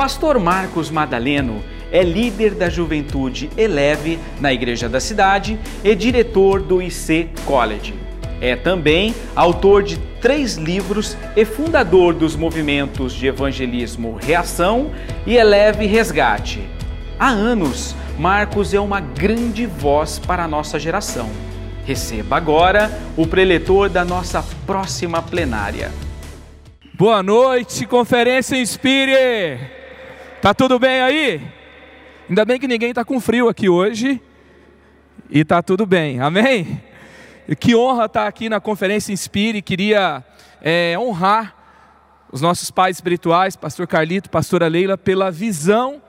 Pastor Marcos Madaleno é líder da juventude Eleve na Igreja da Cidade e diretor do IC College. É também autor de três livros e fundador dos movimentos de evangelismo Reação e Eleve Resgate. Há anos, Marcos é uma grande voz para a nossa geração. Receba agora o preletor da nossa próxima plenária. Boa noite, Conferência Inspire! Tá tudo bem aí? Ainda bem que ninguém está com frio aqui hoje e tá tudo bem, amém? Que honra estar tá aqui na Conferência Inspire, queria é, honrar os nossos pais espirituais, Pastor Carlito, Pastora Leila, pela visão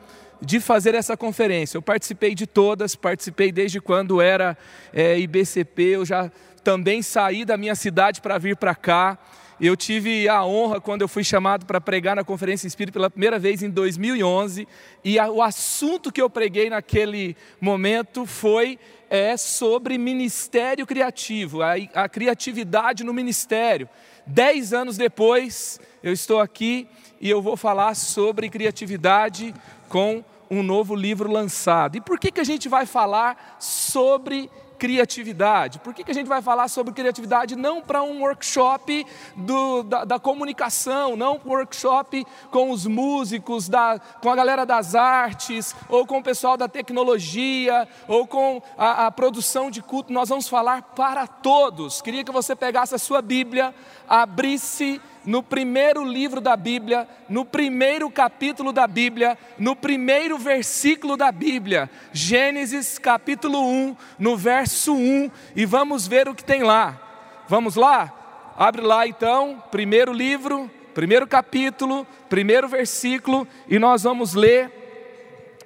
de fazer essa conferência. Eu participei de todas, participei desde quando era é, IBCP, eu já também saí da minha cidade para vir para cá. Eu tive a honra quando eu fui chamado para pregar na Conferência Espírita pela primeira vez em 2011, e a, o assunto que eu preguei naquele momento foi é, sobre ministério criativo, a, a criatividade no ministério. Dez anos depois, eu estou aqui e eu vou falar sobre criatividade com um novo livro lançado. E por que, que a gente vai falar sobre criatividade. Por que, que a gente vai falar sobre criatividade não para um workshop do, da, da, comunicação, não um workshop com os músicos, da, com a galera das artes, ou com o pessoal da tecnologia, ou com a, a produção de culto. Nós vamos falar para todos. Queria que você pegasse a sua Bíblia, abrisse no primeiro livro da Bíblia, no primeiro capítulo da Bíblia, no primeiro versículo da Bíblia, Gênesis capítulo 1, no verso 1, e vamos ver o que tem lá. Vamos lá? Abre lá então, primeiro livro, primeiro capítulo, primeiro versículo, e nós vamos ler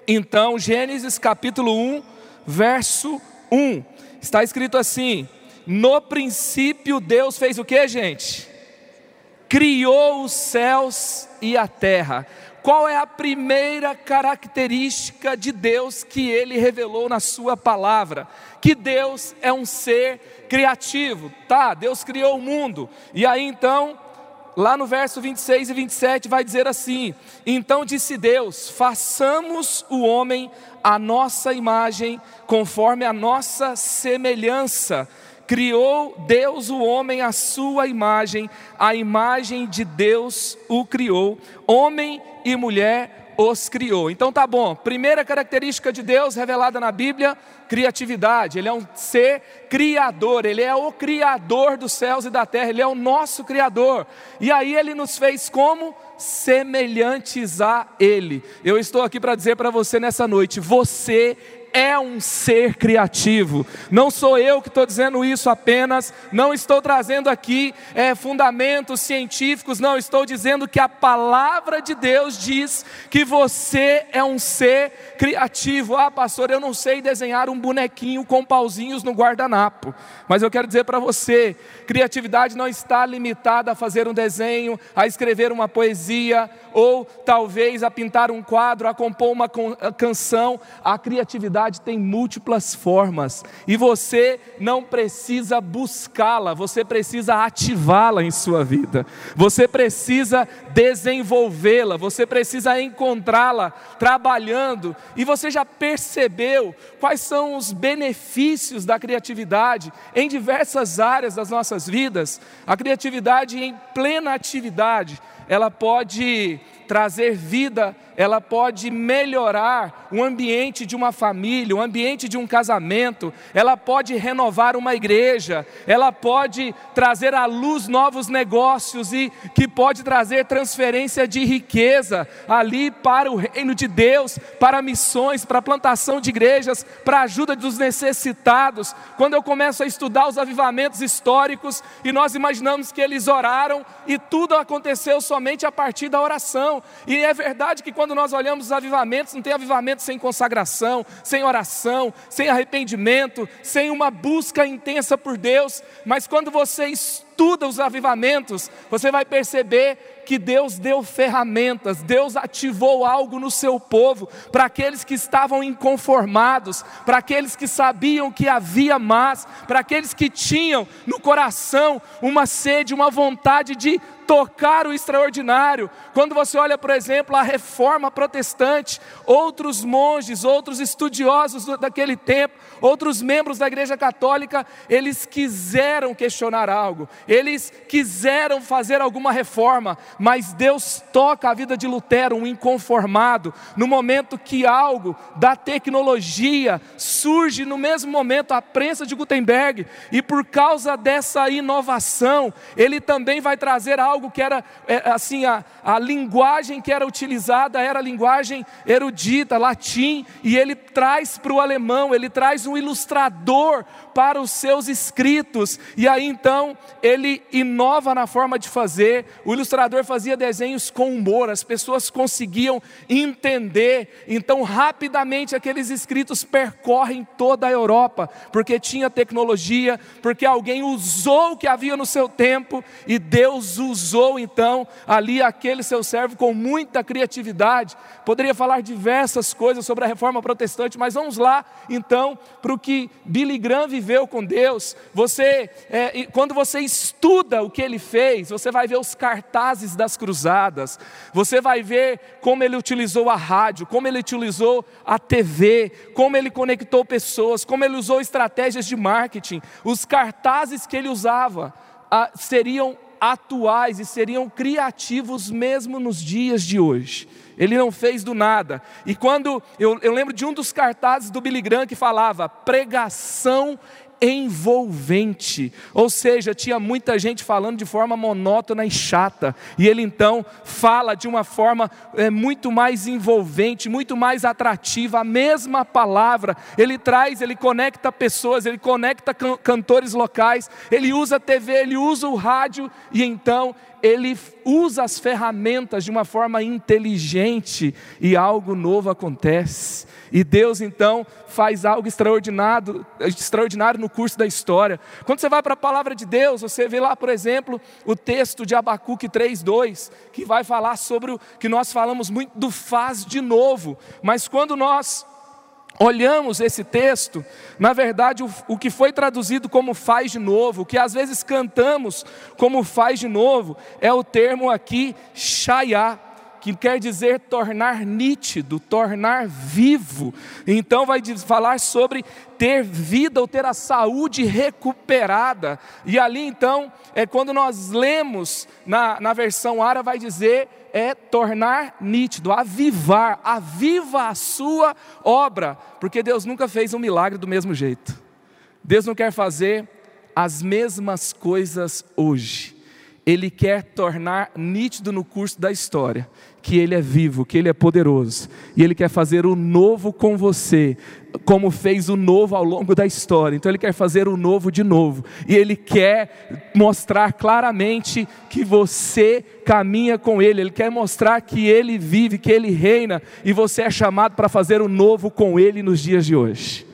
então Gênesis capítulo 1, verso 1. Está escrito assim: No princípio Deus fez o que, gente? Criou os céus e a terra. Qual é a primeira característica de Deus que ele revelou na sua palavra? Que Deus é um ser criativo. Tá, Deus criou o mundo. E aí então, lá no verso 26 e 27 vai dizer assim: Então disse Deus: façamos o homem a nossa imagem, conforme a nossa semelhança Criou Deus o homem à sua imagem, a imagem de Deus o criou, homem e mulher os criou. Então tá bom. Primeira característica de Deus revelada na Bíblia, criatividade. Ele é um ser criador, ele é o criador dos céus e da terra, ele é o nosso criador. E aí ele nos fez como semelhantes a ele. Eu estou aqui para dizer para você nessa noite, você é um ser criativo. Não sou eu que estou dizendo isso apenas, não estou trazendo aqui é, fundamentos científicos, não, estou dizendo que a palavra de Deus diz que você é um ser criativo. Ah, pastor, eu não sei desenhar um bonequinho com pauzinhos no guardanapo, mas eu quero dizer para você: criatividade não está limitada a fazer um desenho, a escrever uma poesia, ou talvez a pintar um quadro, a compor uma canção. A criatividade tem múltiplas formas e você não precisa buscá-la, você precisa ativá-la em sua vida, você precisa desenvolvê-la, você precisa encontrá-la trabalhando e você já percebeu quais são os benefícios da criatividade em diversas áreas das nossas vidas. A criatividade em plena atividade, ela pode trazer vida ela pode melhorar o ambiente de uma família, o ambiente de um casamento, ela pode renovar uma igreja, ela pode trazer à luz novos negócios e que pode trazer transferência de riqueza ali para o reino de Deus, para missões, para plantação de igrejas, para ajuda dos necessitados. Quando eu começo a estudar os avivamentos históricos e nós imaginamos que eles oraram e tudo aconteceu somente a partir da oração. E é verdade que quando nós olhamos os avivamentos, não tem avivamento sem consagração, sem oração, sem arrependimento, sem uma busca intensa por Deus, mas quando você estuda os avivamentos, você vai perceber que Deus deu ferramentas, Deus ativou algo no seu povo, para aqueles que estavam inconformados, para aqueles que sabiam que havia mais, para aqueles que tinham no coração uma sede, uma vontade de tocar o extraordinário. Quando você olha, por exemplo, a reforma protestante, outros monges, outros estudiosos daquele tempo, outros membros da Igreja Católica, eles quiseram questionar algo, eles quiseram fazer alguma reforma, mas Deus toca a vida de Lutero, um inconformado, no momento que algo da tecnologia surge no mesmo momento, a prensa de Gutenberg, e por causa dessa inovação, ele também vai trazer algo que era, é, assim, a, a linguagem que era utilizada era a linguagem erudita, latim, e ele traz para o alemão, ele traz um ilustrador para os seus escritos, e aí então ele inova na forma de fazer. O ilustrador fazia desenhos com humor, as pessoas conseguiam entender, então rapidamente aqueles escritos percorrem toda a Europa, porque tinha tecnologia, porque alguém usou o que havia no seu tempo e Deus usou então ali aquele seu servo com muita criatividade. Poderia falar diversas coisas sobre a reforma protestante, mas vamos lá então para o que Billy Graham viveu viveu com Deus, você, é, quando você estuda o que ele fez, você vai ver os cartazes das cruzadas, você vai ver como ele utilizou a rádio, como ele utilizou a TV, como ele conectou pessoas, como ele usou estratégias de marketing. Os cartazes que ele usava ah, seriam atuais e seriam criativos mesmo nos dias de hoje. Ele não fez do nada. E quando eu, eu lembro de um dos cartazes do Billy Graham que falava pregação envolvente, ou seja, tinha muita gente falando de forma monótona e chata, e ele então fala de uma forma é, muito mais envolvente, muito mais atrativa, a mesma palavra, ele traz, ele conecta pessoas, ele conecta can cantores locais, ele usa a TV, ele usa o rádio, e então ele usa as ferramentas de uma forma inteligente e algo novo acontece. E Deus então faz algo extraordinário, extraordinário no curso da história. Quando você vai para a palavra de Deus, você vê lá, por exemplo, o texto de Abacuque 3:2, que vai falar sobre o que nós falamos muito do faz de novo. Mas quando nós olhamos esse texto, na verdade, o, o, que foi traduzido como faz de novo, o que às vezes cantamos como faz de novo, é o termo aqui, shayá, que quer dizer tornar nítido, tornar vivo. Então vai falar sobre ter vida ou ter a saúde recuperada. E ali então, é quando nós lemos na, na versão árabe, vai dizer é tornar nítido, avivar, aviva a sua obra, porque Deus nunca fez um milagre do mesmo jeito. Deus não quer fazer as mesmas coisas hoje. Ele quer tornar nítido no curso da história que Ele é vivo, que Ele é poderoso, e Ele quer fazer o novo com você, como fez o novo ao longo da história. Então Ele quer fazer o novo de novo, e Ele quer mostrar claramente que você caminha com Ele, Ele quer mostrar que Ele vive, que Ele reina, e você é chamado para fazer o novo com Ele nos dias de hoje.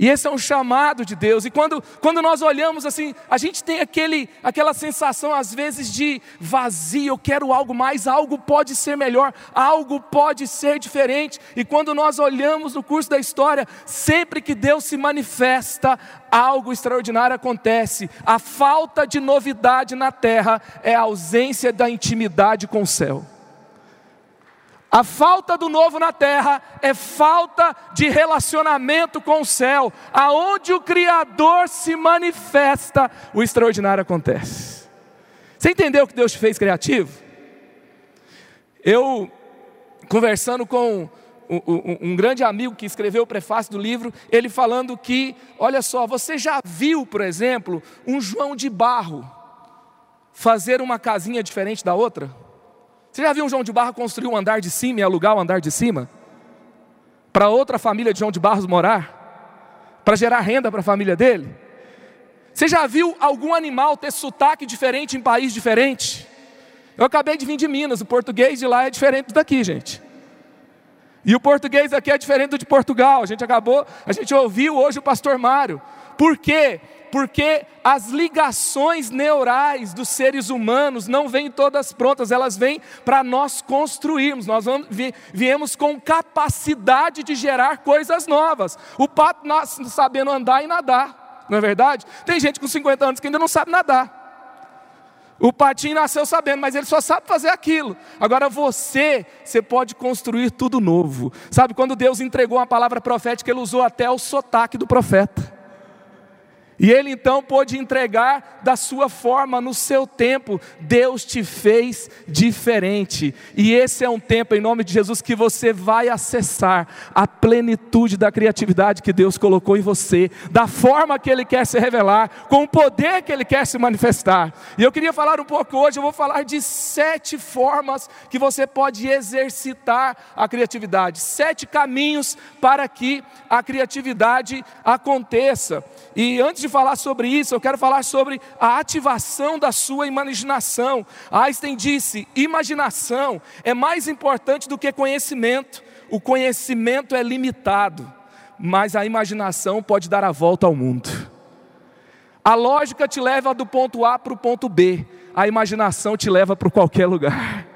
E esse é um chamado de Deus. E quando, quando nós olhamos assim, a gente tem aquele, aquela sensação às vezes de vazio, eu quero algo mais, algo pode ser melhor, algo pode ser diferente. E quando nós olhamos no curso da história, sempre que Deus se manifesta, algo extraordinário acontece. A falta de novidade na terra é a ausência da intimidade com o céu. A falta do novo na terra é falta de relacionamento com o céu, aonde o Criador se manifesta, o extraordinário acontece. Você entendeu que Deus te fez criativo? Eu, conversando com um, grande amigo que escreveu o prefácio do livro, ele falando que, olha só, você já viu, por exemplo, um João de Barro fazer uma casinha diferente da outra? Você já viu um João de Barro construir um andar de cima e alugar o um andar de cima? Para outra família de João de Barros morar? Para gerar renda para a família dele? Você já viu algum animal ter sotaque diferente em país diferente? Eu acabei de vir de Minas, o português de lá é diferente do daqui, gente. E o português aqui é diferente do de Portugal. A gente acabou, a gente ouviu hoje o pastor Mário. Por quê? Porque as ligações neurais dos seres humanos não vêm todas prontas, elas vêm para nós construirmos. Nós vamos, viemos com capacidade de gerar coisas novas. O pato nasce sabendo andar e nadar, não é verdade? Tem gente com 50 anos que ainda não sabe nadar. O patinho nasceu sabendo, mas ele só sabe fazer aquilo. Agora você, você pode construir tudo novo. Sabe, quando Deus entregou uma palavra profética, ele usou até o sotaque do profeta. E ele então pôde entregar da sua forma, no seu tempo. Deus te fez diferente. E esse é um tempo, em nome de Jesus, que você vai acessar a plenitude da criatividade que Deus colocou em você, da forma que Ele quer se revelar, com o poder que Ele quer se manifestar. E eu queria falar um pouco hoje, eu vou falar de sete formas que você pode exercitar a criatividade, sete caminhos para que a criatividade aconteça. E antes de falar sobre isso, eu quero falar sobre a ativação da sua imaginação. Einstein disse: imaginação é mais importante do que conhecimento. O conhecimento é limitado, mas a imaginação pode dar a volta ao mundo. A lógica te leva do ponto A para o ponto B, a imaginação te leva para qualquer lugar.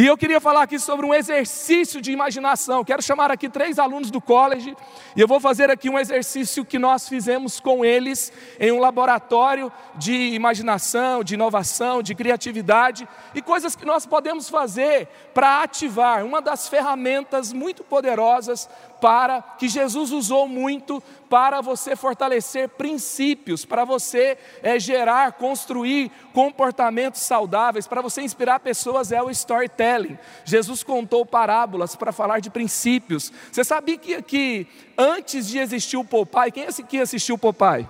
E eu queria falar aqui sobre um exercício de imaginação. Quero chamar aqui três alunos do college e eu vou fazer aqui um exercício que nós fizemos com eles em um laboratório de imaginação, de inovação, de criatividade e coisas que nós podemos fazer para ativar uma das ferramentas muito poderosas para que Jesus usou muito para você fortalecer princípios, para você é, gerar, construir comportamentos saudáveis, para você inspirar pessoas é o storytelling. Jesus contou parábolas para falar de princípios. Você sabia que, que antes de existir o Popeye, quem aqui assistiu o Popeye?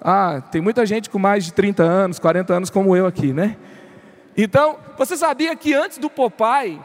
Ah, tem muita gente com mais de 30 anos, 40 anos como eu aqui, né? Então, você sabia que antes do Popeye,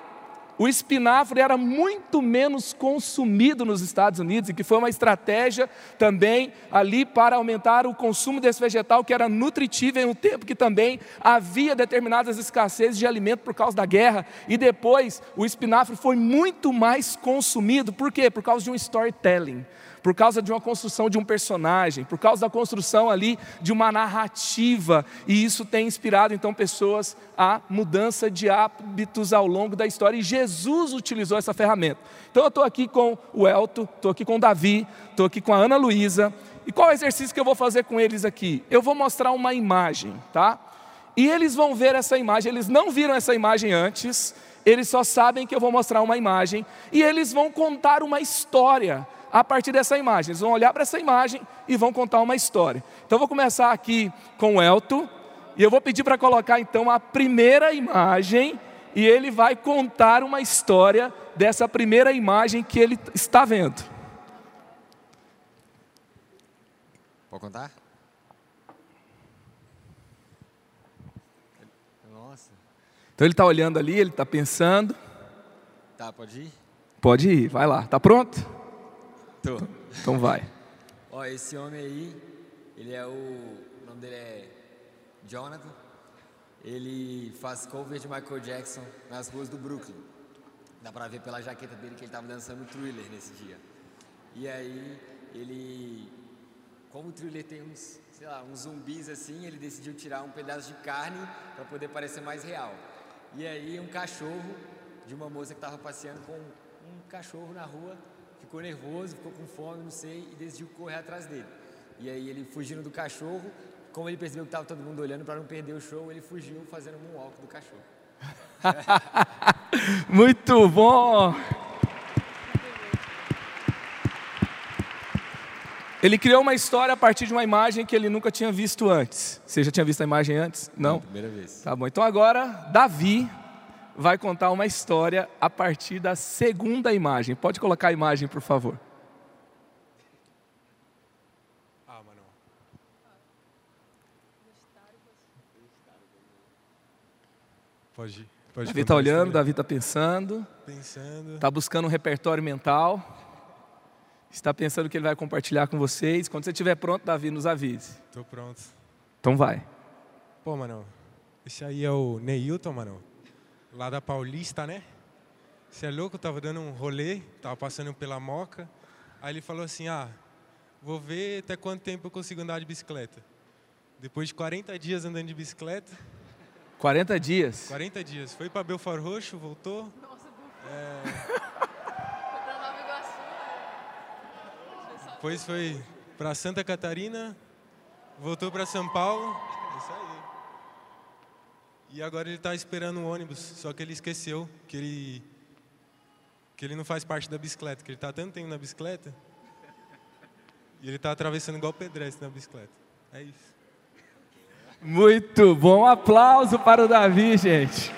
o espinafre era muito menos consumido nos Estados Unidos e que foi uma estratégia também ali para aumentar o consumo desse vegetal que era nutritivo em um tempo que também havia determinadas escassezes de alimento por causa da guerra. E depois o espinafre foi muito mais consumido, por quê? Por causa de um storytelling por causa de uma construção de um personagem, por causa da construção ali de uma narrativa, e isso tem inspirado então pessoas a mudança de hábitos ao longo da história, e Jesus utilizou essa ferramenta. Então eu estou aqui com o Elton, estou aqui com o Davi, estou aqui com a Ana Luísa, e qual é o exercício que eu vou fazer com eles aqui? Eu vou mostrar uma imagem, tá? E eles vão ver essa imagem, eles não viram essa imagem antes, eles só sabem que eu vou mostrar uma imagem, e eles vão contar uma história a partir dessa imagem. Eles vão olhar para essa imagem e vão contar uma história. Então eu vou começar aqui com o Elton, e eu vou pedir para colocar então a primeira imagem, e ele vai contar uma história dessa primeira imagem que ele está vendo. Pode contar? Nossa. Então ele está olhando ali, ele está pensando. Tá, pode ir? Pode ir, vai lá. Tá pronto? Tô. Então vai. Ó, esse homem aí, ele é o. O nome dele é Jonathan. Ele faz cover de Michael Jackson nas ruas do Brooklyn. Dá pra ver pela jaqueta dele que ele tava dançando o thriller nesse dia. E aí, ele. Como o thriller tem uns, sei lá, uns zumbis assim, ele decidiu tirar um pedaço de carne para poder parecer mais real. E aí, um cachorro de uma moça que estava passeando com um cachorro na rua ficou nervoso, ficou com fome, não sei, e decidiu correr atrás dele. E aí ele fugindo do cachorro, como ele percebeu que estava todo mundo olhando para não perder o show, ele fugiu fazendo um walk do cachorro. Muito bom! Ele criou uma história a partir de uma imagem que ele nunca tinha visto antes. Você já tinha visto a imagem antes? Não? Não primeira vez. Tá bom. Então agora, Davi vai contar uma história a partir da segunda imagem. Pode colocar a imagem, por favor. Ah. Pode, pode Davi está olhando, Davi está pensando. Pensando. Está buscando um repertório mental. Está pensando o que ele vai compartilhar com vocês. Quando você estiver pronto, Davi, nos avise. Estou pronto. Então vai. Pô, mano, esse aí é o Neilton, mano lá da Paulista, né? Você é louco? Eu tava dando um rolê, tava passando pela Moca. Aí ele falou assim: Ah, vou ver até quanto tempo eu consigo andar de bicicleta. Depois de 40 dias andando de bicicleta, 40 dias. 40 dias. Foi para Belfort Roxo, voltou. Depois foi para Santa Catarina, voltou para São Paulo. É Isso aí. E agora ele está esperando um ônibus, só que ele esqueceu que ele que ele não faz parte da bicicleta, que ele está tanto tempo na bicicleta. E ele está atravessando igual pedestre na bicicleta. É isso. Muito bom. Um aplauso para o Davi, gente.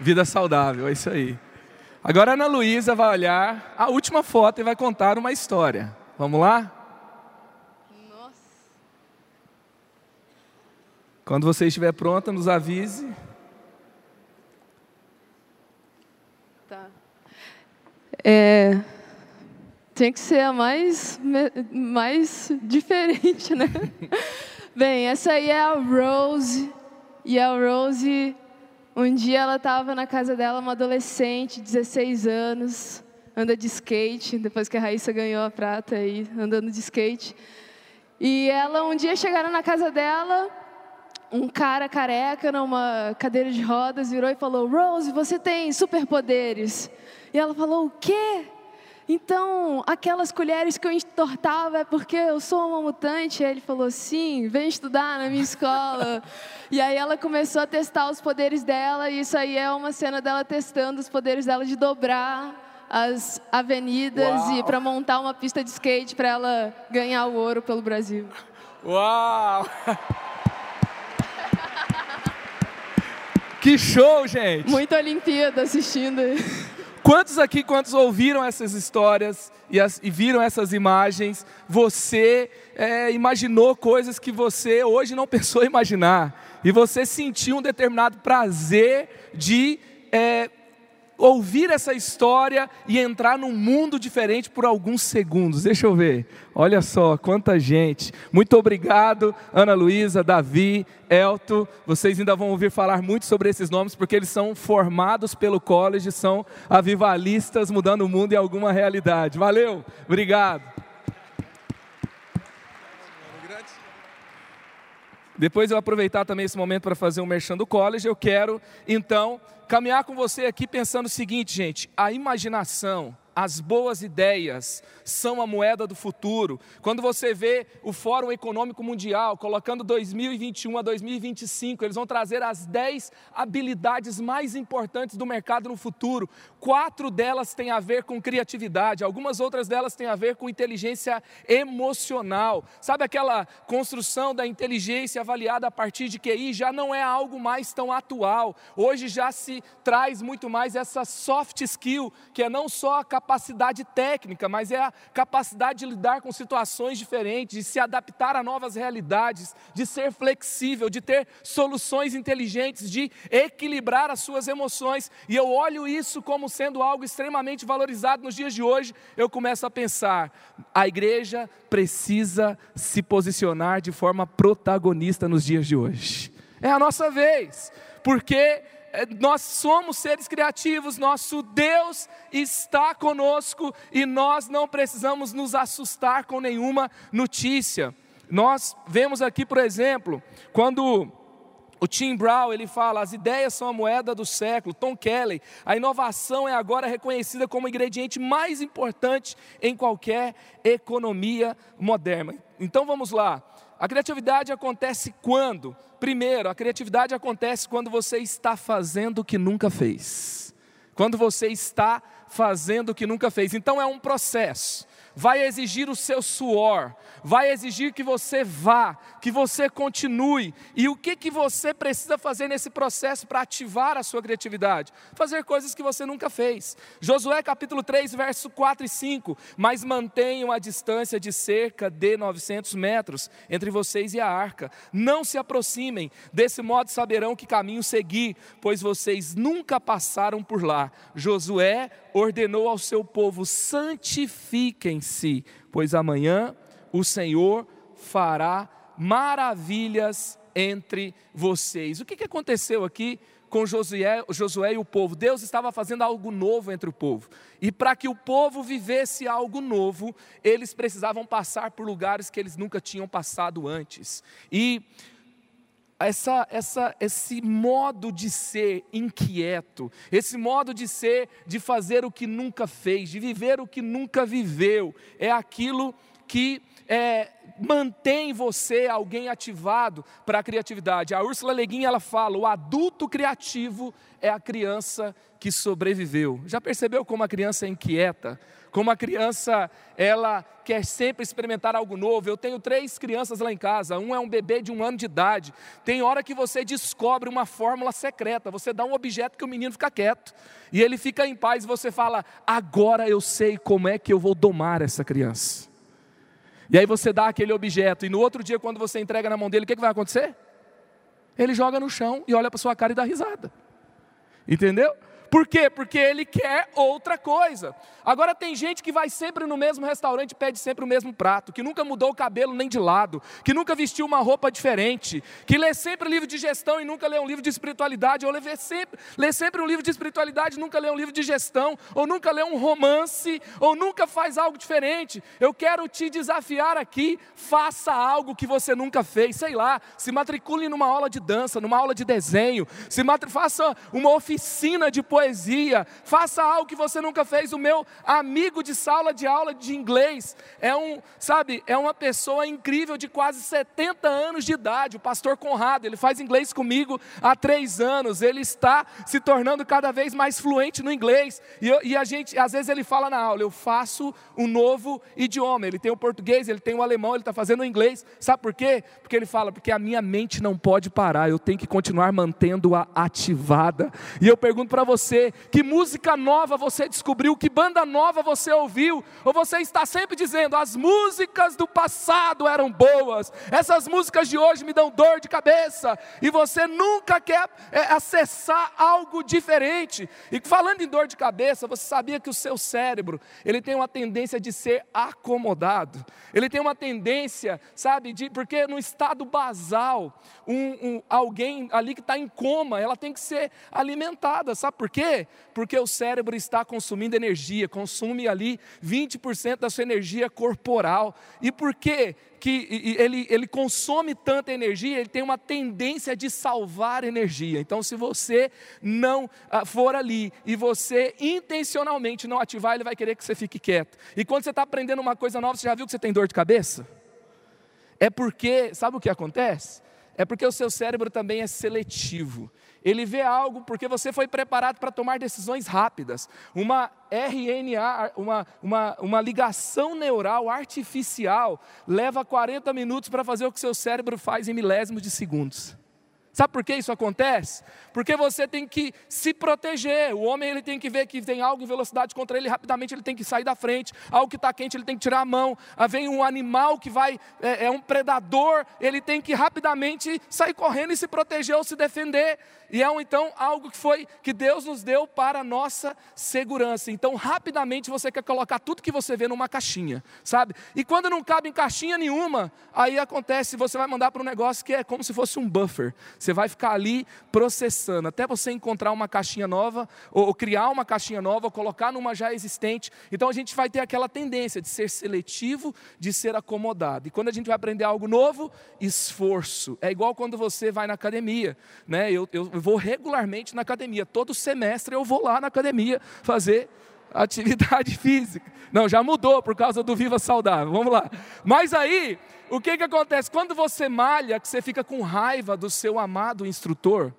Vida saudável, é isso aí. Agora a Ana Luísa vai olhar a última foto e vai contar uma história. Vamos lá? Nossa. Quando você estiver pronta, nos avise. Tá. É, tem que ser a mais, mais diferente, né? Bem, essa aí é a Rose. E a Rose, um dia ela estava na casa dela, uma adolescente, 16 anos, anda de skate, depois que a Raíssa ganhou a prata aí, andando de skate. E ela, um dia chegaram na casa dela, um cara careca numa cadeira de rodas virou e falou: Rose, você tem superpoderes. E ela falou: O quê? Então, aquelas colheres que eu entortava é porque eu sou uma mutante? E ele falou: Sim, vem estudar na minha escola. e aí ela começou a testar os poderes dela, e isso aí é uma cena dela testando os poderes dela de dobrar as avenidas e para montar uma pista de skate para ela ganhar o ouro pelo Brasil. Uau! Que show, gente! Muita Olimpíada assistindo. Quantos aqui, quantos ouviram essas histórias e, as- e viram essas imagens, você é, imaginou coisas que você hoje não pensou imaginar, e você sentiu um determinado prazer de é, ouvir essa história e entrar num mundo diferente por alguns segundos. Deixa eu ver. Olha só quanta gente. Muito obrigado, Ana Luísa, Davi, Elto. Vocês ainda vão ouvir falar muito sobre esses nomes porque eles são formados pelo college, são avivalistas mudando o mundo em alguma realidade. Valeu. Obrigado. Depois eu aproveitar também esse momento para fazer um merchan do college, eu quero então caminhar com você aqui pensando o seguinte, gente: a imaginação, as boas ideias são a moeda do futuro. Quando você vê o Fórum Econômico Mundial colocando 2021 a 2025, eles vão trazer as 10 habilidades mais importantes do mercado no futuro. Quatro delas têm a ver com criatividade, algumas outras delas têm a ver com inteligência emocional. Sabe aquela construção da inteligência avaliada a partir de QI já não é algo mais tão atual. Hoje já se traz muito mais essa soft skill, que é não só a capacidade técnica, mas é a capacidade de lidar com situações diferentes, de se adaptar a novas realidades, de ser flexível, de ter soluções inteligentes, de equilibrar as suas emoções. E eu olho isso como sendo algo extremamente valorizado nos dias de hoje. Eu começo a pensar: a igreja precisa se posicionar de forma protagonista nos dias de hoje. É a nossa vez, porque nós somos seres criativos, nosso Deus está conosco e nós não precisamos nos assustar com nenhuma notícia. Nós vemos aqui, por exemplo, quando o Tim Brown, ele fala, as ideias são a moeda do século. Tom Kelly, a inovação é agora reconhecida como o ingrediente mais importante em qualquer economia moderna. Então vamos lá. A criatividade acontece quando? Primeiro, a criatividade acontece quando você está fazendo o que nunca fez. Quando você está fazendo o que nunca fez. Então é um processo. Vai exigir o seu suor, vai exigir que você vá, que você continue. E o que, que você precisa fazer nesse processo para ativar a sua criatividade? Fazer coisas que você nunca fez. Josué capítulo 3, verso 4 e 5. Mas mantenham a distância de cerca de 900 metros entre vocês e a arca. Não se aproximem, desse modo saberão que caminho seguir, pois vocês nunca passaram por lá. Josué ordenou ao seu povo: santifiquem-se, pois amanhã o Senhor fará maravilhas entre vocês. O que, que aconteceu aqui com Josué, Josué e o povo? Deus estava fazendo algo novo entre o povo. E para que o povo vivesse algo novo, eles precisavam passar por lugares que eles nunca tinham passado antes. E essa, essa, esse modo de ser inquieto, esse modo de ser, de fazer o que nunca fez, de viver o que nunca viveu, é aquilo que é, mantém você alguém ativado para a criatividade. A Úrsula Leguin ela fala: o adulto criativo é a criança que sobreviveu. Já percebeu como a criança é inquieta? Como a criança, ela quer sempre experimentar algo novo. Eu tenho três crianças lá em casa. Um é um bebê de um ano de idade. Tem hora que você descobre uma fórmula secreta. Você dá um objeto que o menino fica quieto. E ele fica em paz. Você fala: agora eu sei como é que eu vou domar essa criança. E aí você dá aquele objeto. E no outro dia, quando você entrega na mão dele, o que, que vai acontecer? Ele joga no chão e olha para sua cara e dá risada. Entendeu? Por quê? Porque ele quer outra coisa. Agora tem gente que vai sempre no mesmo restaurante e pede sempre o mesmo prato, que nunca mudou o cabelo nem de lado, que nunca vestiu uma roupa diferente, que lê sempre livro de gestão e nunca lê um livro de espiritualidade, ou lê sempre, lê sempre um livro de espiritualidade e nunca lê um livro de gestão, ou nunca lê um romance, ou nunca faz algo diferente. Eu quero te desafiar aqui, faça algo que você nunca fez, sei lá, se matricule numa aula de dança, numa aula de desenho, se faça uma oficina de poesia faça algo que você nunca fez. O meu amigo de sala de aula de inglês é um, sabe, é uma pessoa incrível de quase 70 anos de idade, o pastor Conrado, ele faz inglês comigo há três anos, ele está se tornando cada vez mais fluente no inglês, e, e a gente, às vezes ele fala na aula, eu faço um novo idioma, ele tem o português, ele tem o alemão, ele está fazendo o inglês, sabe por quê? Porque ele fala, porque a minha mente não pode parar, eu tenho que continuar mantendo-a ativada, e eu pergunto para você, que música nova você descobriu, que banda nova você ouviu, ou você está sempre dizendo: as músicas do passado eram boas, essas músicas de hoje me dão dor de cabeça, e você nunca quer é, acessar algo diferente. E falando em dor de cabeça, você sabia que o seu cérebro, ele tem uma tendência de ser acomodado, ele tem uma tendência, sabe, de, porque no estado basal, um, um, alguém ali que está em coma, ela tem que ser alimentada, sabe por quê? quê? Porque o cérebro está consumindo energia, consome ali 20% da sua energia corporal. E por quê? que ele, ele consome tanta energia, ele tem uma tendência de salvar energia. Então, se você não ah, for ali e você intencionalmente não ativar, ele vai querer que você fique quieto. E quando você está aprendendo uma coisa nova, você já viu que você tem dor de cabeça? É porque, sabe o que acontece? É porque o seu cérebro também é seletivo. Ele vê algo porque você foi preparado para tomar decisões rápidas. Uma RNA, uma, uma, uma ligação neural artificial, leva 40 minutos para fazer o que seu cérebro faz em milésimos de segundos. Sabe por que isso acontece? Porque você tem que se proteger. O homem ele tem que ver que tem algo em velocidade contra ele, rapidamente ele tem que sair da frente. Algo que está quente, ele tem que tirar a mão. Ah, vem um animal que vai, é, é um predador, ele tem que rapidamente sair correndo e se proteger ou se defender. E é então algo que foi que Deus nos deu para a nossa segurança. Então, rapidamente você quer colocar tudo que você vê numa caixinha, sabe? E quando não cabe em caixinha nenhuma, aí acontece, você vai mandar para um negócio que é como se fosse um buffer. Você vai ficar ali processando até você encontrar uma caixinha nova, ou, criar uma caixinha nova, ou colocar numa já existente. Então a gente vai ter aquela tendência de ser seletivo, de ser acomodado. E quando a gente vai aprender algo novo, esforço. É igual quando você vai na academia. Né? Eu, eu vou regularmente na academia. Todo semestre eu vou lá na academia fazer atividade física. Não, já mudou por causa do Viva Saudável. Vamos lá. Mas aí, o que, que acontece? Quando você malha, que você fica com raiva do seu amado instrutor,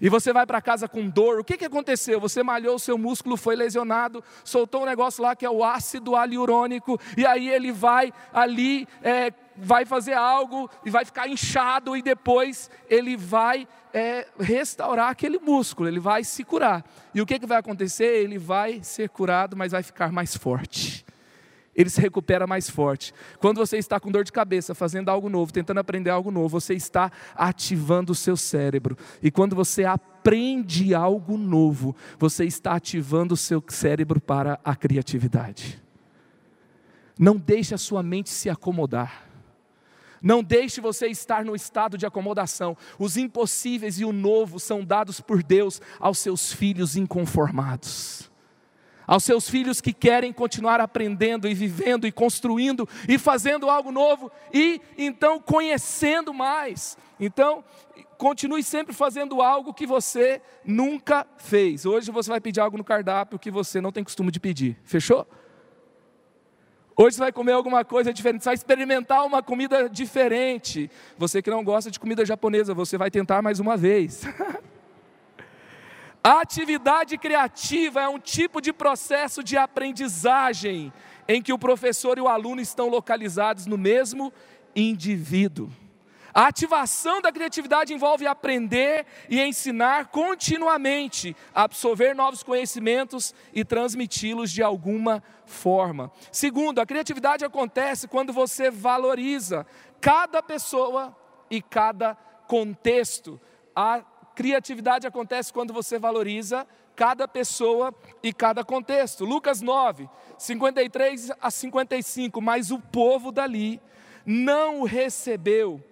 e você vai para casa com dor, o que, que aconteceu? Você malhou, o seu músculo foi lesionado, soltou um negócio lá que é o ácido aliurônico, e aí ele vai ali, é, vai fazer algo e vai ficar inchado, e depois ele vai é, restaurar aquele músculo, ele vai se curar. E o que, que vai acontecer? Ele vai ser curado, mas vai ficar mais forte. Ele se recupera mais forte. Quando você está com dor de cabeça, fazendo algo novo, tentando aprender algo novo, você está ativando o seu cérebro. E quando você aprende algo novo, você está ativando o seu cérebro para a criatividade. Não deixe a sua mente se acomodar. Não deixe você estar no estado de acomodação. Os impossíveis e o novo são dados por Deus aos seus filhos inconformados. Aos seus filhos que querem continuar aprendendo e vivendo e construindo e fazendo algo novo e então conhecendo mais. Então, continue sempre fazendo algo que você nunca fez. Hoje você vai pedir algo no cardápio que você não tem costume de pedir. Fechou? Hoje você vai comer alguma coisa diferente, você vai experimentar uma comida diferente. Você que não gosta de comida japonesa, você vai tentar mais uma vez. A atividade criativa é um tipo de processo de aprendizagem em que o professor e o aluno estão localizados no mesmo indivíduo. A ativação da criatividade envolve aprender e ensinar continuamente, absorver novos conhecimentos e transmiti-los de alguma forma. Segundo, a criatividade acontece quando você valoriza cada pessoa e cada contexto. A criatividade acontece quando você valoriza cada pessoa e cada contexto. Lucas 9, 53 a 55. Mas o povo dali não o recebeu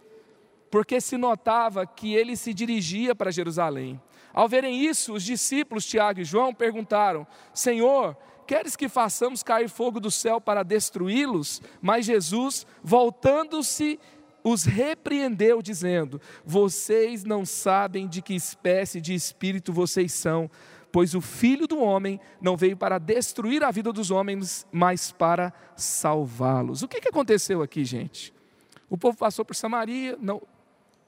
porque se notava que ele se dirigia para Jerusalém. Ao verem isso, os discípulos Tiago e João perguntaram: Senhor, queres que façamos cair fogo do céu para destruí-los? Mas Jesus, voltando-se, os repreendeu, dizendo: Vocês não sabem de que espécie de espírito vocês são, pois o filho do homem não veio para destruir a vida dos homens, mas para salvá-los. O que aconteceu aqui, gente? O povo passou por Samaria, não,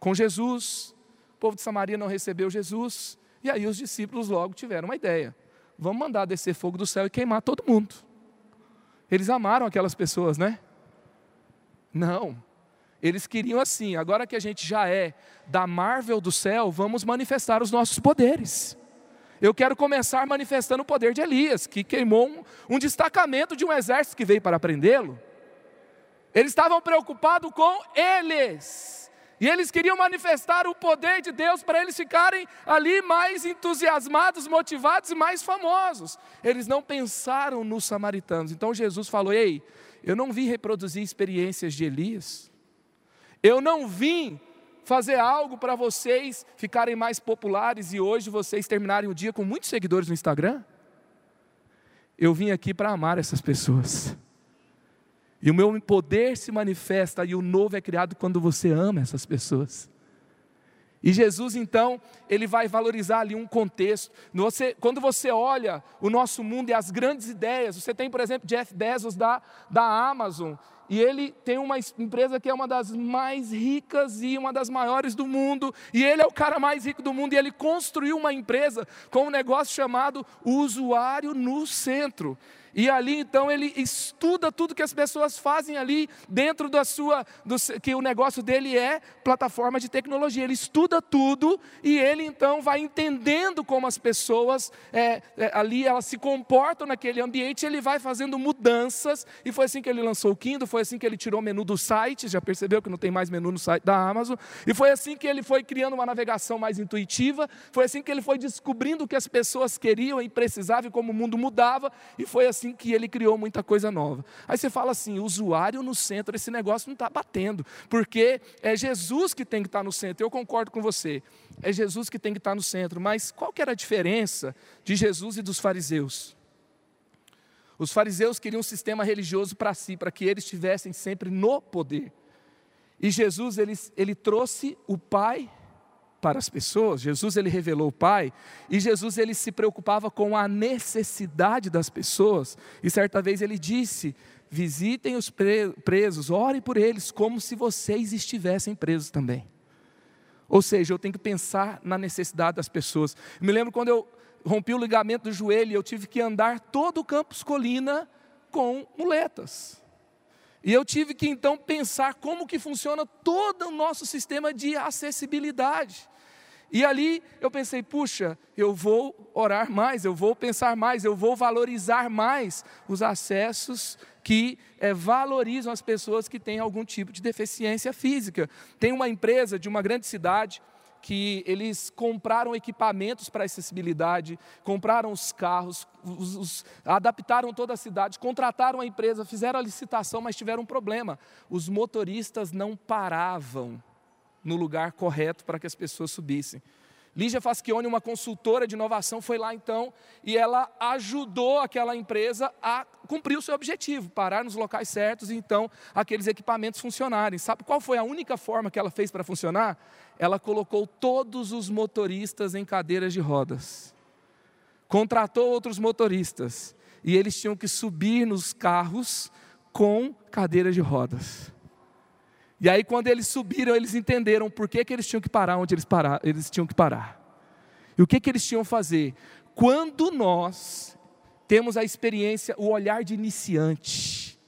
com Jesus. O povo de Samaria não recebeu Jesus. E aí os discípulos logo tiveram uma ideia: vamos mandar descer fogo do céu e queimar todo mundo. Eles amaram aquelas pessoas, né? Não. Eles queriam assim, agora que a gente já é da Marvel do céu, vamos manifestar os nossos poderes. Eu quero começar manifestando o poder de Elias, que queimou um, um destacamento de um exército que veio para prendê-lo. Eles estavam preocupados com eles. E eles queriam manifestar o poder de Deus para eles ficarem ali mais entusiasmados, motivados e mais famosos. Eles não pensaram nos samaritanos. Então Jesus falou: Ei, eu não vim reproduzir experiências de Elias. Eu não vim fazer algo para vocês ficarem mais populares e hoje vocês terminarem o dia com muitos seguidores no Instagram. Eu vim aqui para amar essas pessoas. E o meu poder se manifesta e o novo é criado quando você ama essas pessoas. E Jesus, então, ele vai valorizar ali um contexto. Você, quando você olha o nosso mundo e as grandes ideias, você tem, por exemplo, Jeff Bezos da, da Amazon, e ele tem uma empresa que é uma das mais ricas e uma das maiores do mundo, e ele é o cara mais rico do mundo, e ele construiu uma empresa com um negócio chamado usuário no centro. E ali então ele estuda tudo que as pessoas fazem ali dentro da sua, do, que o negócio dele é plataforma de tecnologia. Ele estuda tudo e ele então vai entendendo como as pessoas é, é, ali elas se comportam naquele ambiente. Ele vai fazendo mudanças e foi assim que ele lançou o Kindle, foi assim que ele tirou o menu do site. Já percebeu que não tem mais menu no site da Amazon? E foi assim que ele foi criando uma navegação mais intuitiva. Foi assim que ele foi descobrindo o que as pessoas queriam e precisavam e como o mundo mudava. E foi assim assim que ele criou muita coisa nova. Aí você fala assim: usuário no centro, esse negócio não está batendo, porque é Jesus que tem que estar tá no centro. Eu concordo com você, é Jesus que tem que estar tá no centro, mas qual que era a diferença de Jesus e dos fariseus? Os fariseus queriam um sistema religioso para si, para que eles estivessem sempre no poder. E Jesus, ele, ele trouxe o Pai para as pessoas. Jesus ele revelou o Pai e Jesus ele se preocupava com a necessidade das pessoas. E certa vez ele disse: "Visitem os presos, orem por eles como se vocês estivessem presos também". Ou seja, eu tenho que pensar na necessidade das pessoas. Eu me lembro quando eu rompi o ligamento do joelho, eu tive que andar todo o campus Colina com muletas. E eu tive que então pensar como que funciona todo o nosso sistema de acessibilidade. E ali eu pensei, puxa, eu vou orar mais, eu vou pensar mais, eu vou valorizar mais os acessos que é, valorizam as pessoas que têm algum tipo de deficiência física. Tem uma empresa de uma grande cidade que eles compraram equipamentos para acessibilidade, compraram os carros, os, os, adaptaram toda a cidade, contrataram a empresa, fizeram a licitação, mas tiveram um problema. Os motoristas não paravam no lugar correto para que as pessoas subissem. Lígia Faschione, uma consultora de inovação, foi lá então e ela ajudou aquela empresa a cumprir o seu objetivo, parar nos locais certos e então aqueles equipamentos funcionarem. Sabe qual foi a única forma que ela fez para funcionar? Ela colocou todos os motoristas em cadeiras de rodas. Contratou outros motoristas e eles tinham que subir nos carros com cadeiras de rodas. E aí, quando eles subiram, eles entenderam por que, que eles tinham que parar onde eles, parar, eles tinham que parar. E o que, que eles tinham que fazer? Quando nós temos a experiência, o olhar de iniciante,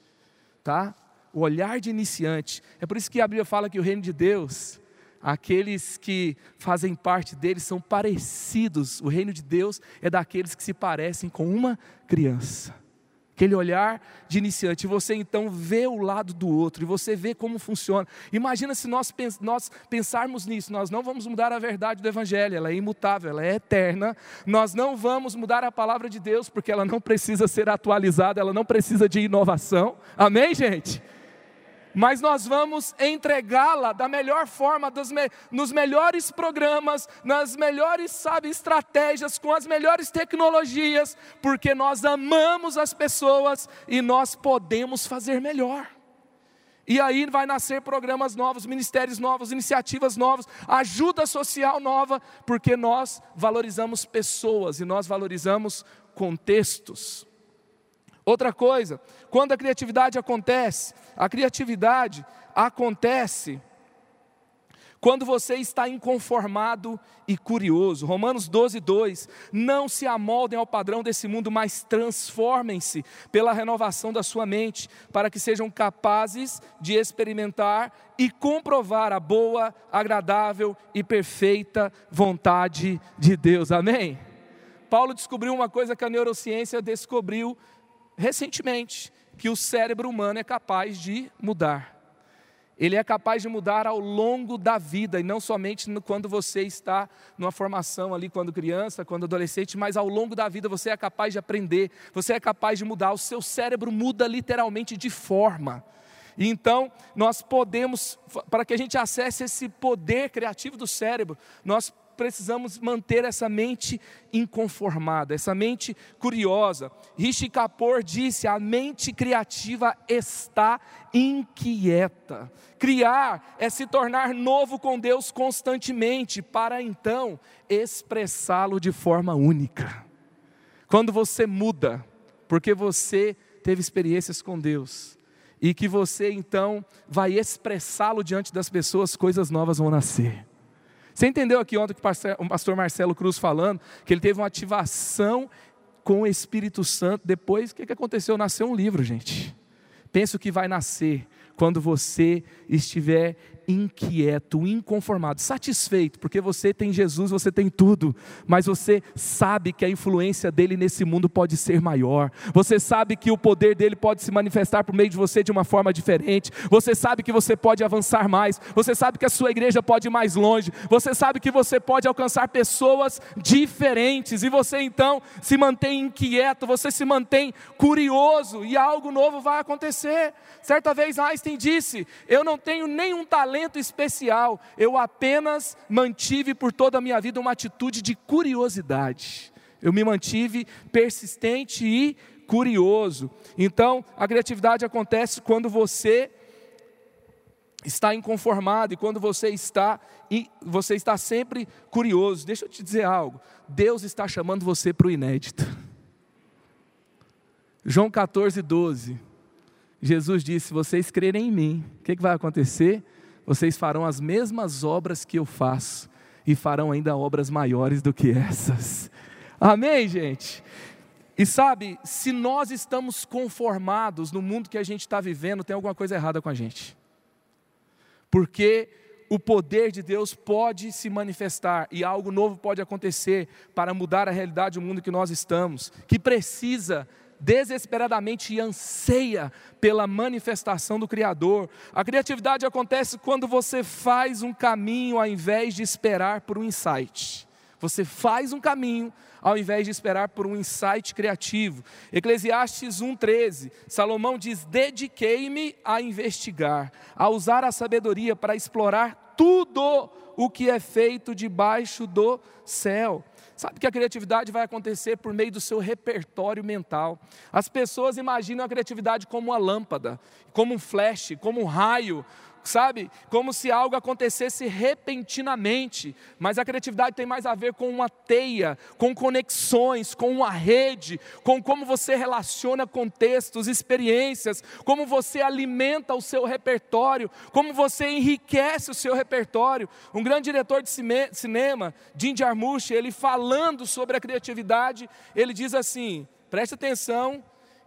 tá? O olhar de iniciante. É por isso que a Bíblia fala que o reino de Deus, aqueles que fazem parte dele são parecidos. O reino de Deus é daqueles que se parecem com uma criança aquele olhar de iniciante, você então vê o lado do outro, e você vê como funciona. Imagina se nós, nós pensarmos nisso, nós não vamos mudar a verdade do Evangelho, ela é imutável, ela é eterna, nós não vamos mudar a palavra de Deus, porque ela não precisa ser atualizada, ela não precisa de inovação, amém, gente? Mas nós vamos entregá-la da melhor forma, me, nos melhores programas, nas melhores, sabe, estratégias, com as melhores tecnologias, porque nós amamos as pessoas e nós podemos fazer melhor. E aí vai nascer programas novos, ministérios novos, iniciativas novas, ajuda social nova, porque nós valorizamos pessoas e nós valorizamos contextos. Outra coisa, quando a criatividade acontece, a criatividade acontece quando você está inconformado e curioso. Romanos 12, 2. Não se amoldem ao padrão desse mundo, mas transformem-se pela renovação da sua mente, para que sejam capazes de experimentar e comprovar a boa, agradável e perfeita vontade de Deus. Amém? Paulo descobriu uma coisa que a neurociência descobriu recentemente que o cérebro humano é capaz de mudar. Ele é capaz de mudar ao longo da vida e não somente quando você está numa formação ali, quando criança, quando adolescente, mas ao longo da vida você é capaz de aprender, você é capaz de mudar. O seu cérebro muda literalmente de forma. E então, nós podemos, para que a gente acesse esse poder criativo do cérebro, nós precisamos manter essa mente inconformada, essa mente curiosa. Rishi Kapoor disse: a mente criativa está inquieta. Criar é se tornar novo com Deus constantemente, para então expressá-lo de forma única. Quando você muda, porque você teve experiências com Deus, e que você então vai expressá-lo diante das pessoas, coisas novas vão nascer. Você entendeu aqui ontem que o pastor Marcelo Cruz falando que ele teve uma ativação com o Espírito Santo. Depois, o que aconteceu? Nasceu um livro, gente. Pensa o que vai nascer quando você estiver inquieto, inconformado, satisfeito, porque você tem Jesus, você tem tudo, mas você sabe que a influência dele nesse mundo pode ser maior, você sabe que o poder dele pode se manifestar por meio de você de uma forma diferente, você sabe que você pode avançar mais, você sabe que a sua igreja pode ir mais longe, você sabe que você pode alcançar pessoas diferentes, e você então se mantém inquieto, você se mantém curioso, e algo novo vai acontecer. Certa vez Einstein disse: Eu não tenho nenhum talento talento especial, eu apenas mantive por toda a minha vida uma atitude de curiosidade. Eu me mantive persistente e curioso. Então, a criatividade acontece quando você está inconformado e quando você está você está sempre curioso. Deixa eu te dizer algo. Deus está chamando você para o inédito. João 14, 12. Jesus disse: Se vocês crerem em mim, o que, que vai acontecer? Vocês farão as mesmas obras que eu faço e farão ainda obras maiores do que essas. Amém, gente? E sabe, se nós estamos conformados no mundo que a gente está vivendo, tem alguma coisa errada com a gente. Porque o poder de Deus pode se manifestar e algo novo pode acontecer para mudar a realidade do mundo que nós estamos, que precisa desesperadamente anseia pela manifestação do Criador. A criatividade acontece quando você faz um caminho ao invés de esperar por um insight. Você faz um caminho ao invés de esperar por um insight criativo. Eclesiastes 1,13, Salomão diz: Dediquei-me a investigar, a usar a sabedoria para explorar tudo o que é feito debaixo do céu. Sabe que a criatividade vai acontecer por meio do seu repertório mental. As pessoas imaginam a criatividade como uma lâmpada, como um flash, como um raio, sabe? Como se algo acontecesse repentinamente. Mas a criatividade tem mais a ver com uma teia, com conexões, com uma rede, com como você relaciona contextos, experiências, como você alimenta o seu repertório, como você enriquece o seu repertório. Um grande diretor de cinema, Jim Jarmusch, ele falando sobre a criatividade, ele diz assim: preste atenção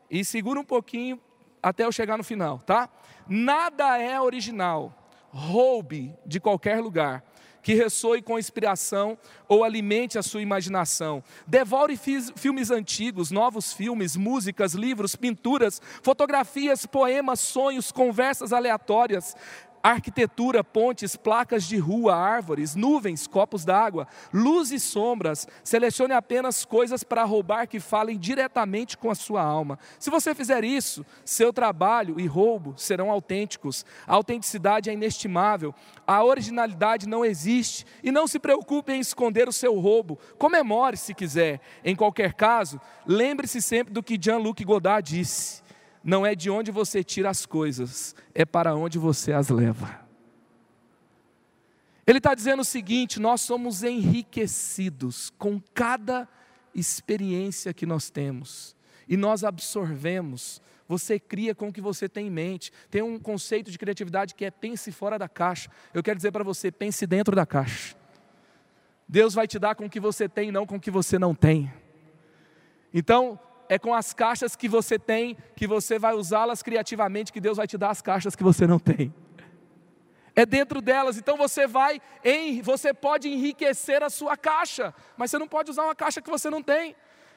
e segura um pouquinho até eu chegar no final, tá? Nada é original. Roube de qualquer lugar que ressoe com inspiração ou alimente a sua imaginação. Devore filmes antigos, novos filmes, músicas, livros, pinturas, fotografias, poemas, sonhos, conversas aleatórias arquitetura, pontes, placas de rua, árvores, nuvens, copos d'água, luz e sombras. Selecione apenas coisas para roubar que falem diretamente com a sua alma. Se você fizer isso, seu trabalho e roubo serão autênticos. A autenticidade é inestimável, a originalidade não existe. E não se preocupe em esconder o seu roubo. Comemore se quiser. Em qualquer caso, lembre-se sempre do que Jean-Luc Godard disse não é de onde você tira as coisas, é para onde você as leva. Ele está dizendo o seguinte: nós somos enriquecidos com cada experiência que nós temos, e nós absorvemos. Você cria com o que você tem em mente. Tem um conceito de criatividade que é pense fora da caixa. Eu quero dizer para você, pense dentro da caixa. Deus vai te dar com o que você tem, não com o que você não tem. Então, é com as caixas que você tem, que você vai usá-las criativamente, que Deus vai te dar as caixas que você não tem. É dentro delas, então você vai, em, você pode enriquecer a sua caixa, mas você não pode usar uma caixa que você não tem.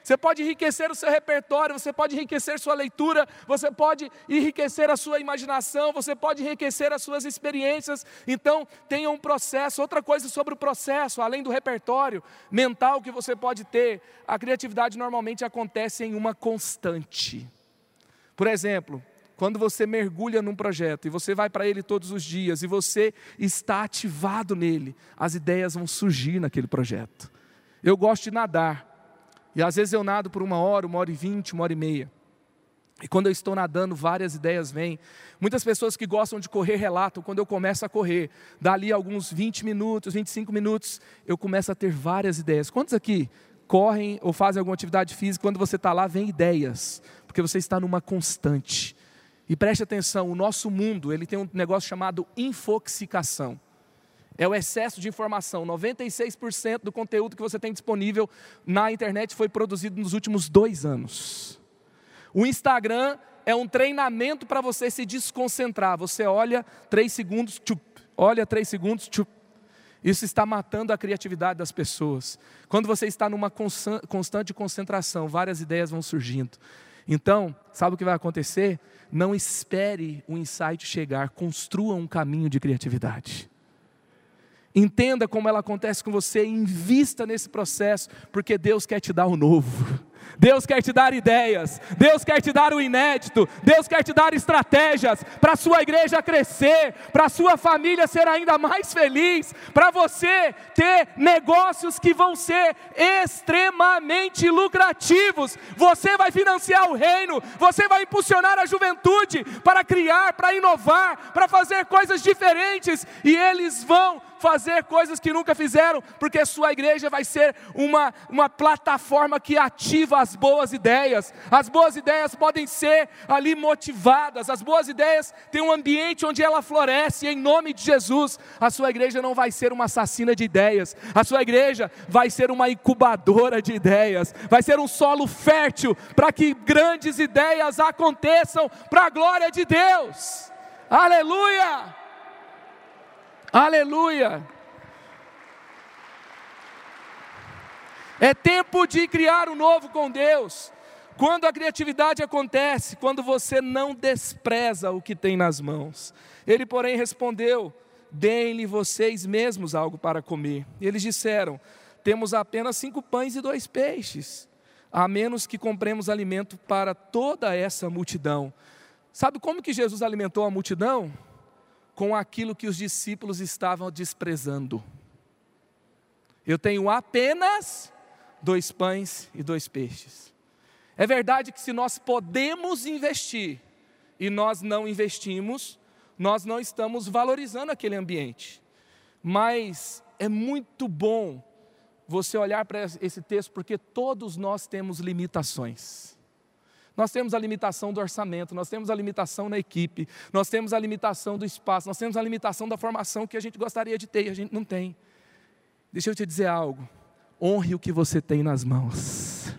Você pode enriquecer o seu repertório, você pode enriquecer sua leitura, você pode enriquecer a sua imaginação, você pode enriquecer as suas experiências. Então, tenha um processo. Outra coisa sobre o processo, além do repertório mental que você pode ter, a criatividade normalmente acontece em uma constante. Por exemplo, quando você mergulha num projeto e você vai para ele todos os dias e você está ativado nele, as ideias vão surgir naquele projeto. Eu gosto de nadar. E às vezes eu nado por uma hora, uma hora e vinte, uma hora e meia. E quando eu estou nadando, várias ideias vêm. Muitas pessoas que gostam de correr relatam, quando eu começo a correr, dali alguns 20 minutos, 25 minutos, eu começo a ter várias ideias. Quantos aqui correm ou fazem alguma atividade física, quando você está lá, vem ideias, porque você está numa constante. E preste atenção, o nosso mundo, ele tem um negócio chamado infoxicação é o excesso de informação. 96% do conteúdo que você tem disponível na internet foi produzido nos últimos dois anos. O Instagram é um treinamento para você se desconcentrar. Você olha três segundos, tchup, olha três segundos, tchup. Isso está matando a criatividade das pessoas. Quando você está numa constante concentração, várias ideias vão surgindo. Então, sabe o que vai acontecer? Não espere o insight chegar, construa um caminho de criatividade. Entenda como ela acontece com você, invista nesse processo, porque Deus quer te dar o novo. Deus quer te dar ideias, Deus quer te dar o inédito, Deus quer te dar estratégias para a sua igreja crescer, para a sua família ser ainda mais feliz, para você ter negócios que vão ser extremamente lucrativos. Você vai financiar o reino, você vai impulsionar a juventude para criar, para inovar, para fazer coisas diferentes e eles vão fazer coisas que nunca fizeram, porque sua igreja vai ser uma, uma plataforma que ativa as boas ideias. As boas ideias podem ser ali motivadas, as boas ideias têm um ambiente onde ela floresce, em nome de Jesus, a sua igreja não vai ser uma assassina de ideias, a sua igreja vai ser uma incubadora de ideias, vai ser um solo fértil para que grandes ideias aconteçam para a glória de Deus. Aleluia! Aleluia! É tempo de criar um novo com Deus. Quando a criatividade acontece, quando você não despreza o que tem nas mãos. Ele, porém, respondeu: Deem-lhe vocês mesmos algo para comer. E eles disseram: Temos apenas cinco pães e dois peixes, a menos que compremos alimento para toda essa multidão. Sabe como que Jesus alimentou a multidão? Com aquilo que os discípulos estavam desprezando. Eu tenho apenas dois pães e dois peixes. É verdade que se nós podemos investir e nós não investimos, nós não estamos valorizando aquele ambiente. Mas é muito bom você olhar para esse texto, porque todos nós temos limitações. Nós temos a limitação do orçamento, nós temos a limitação na equipe, nós temos a limitação do espaço, nós temos a limitação da formação que a gente gostaria de ter e a gente não tem. Deixa eu te dizer algo. Honre o que você tem nas mãos.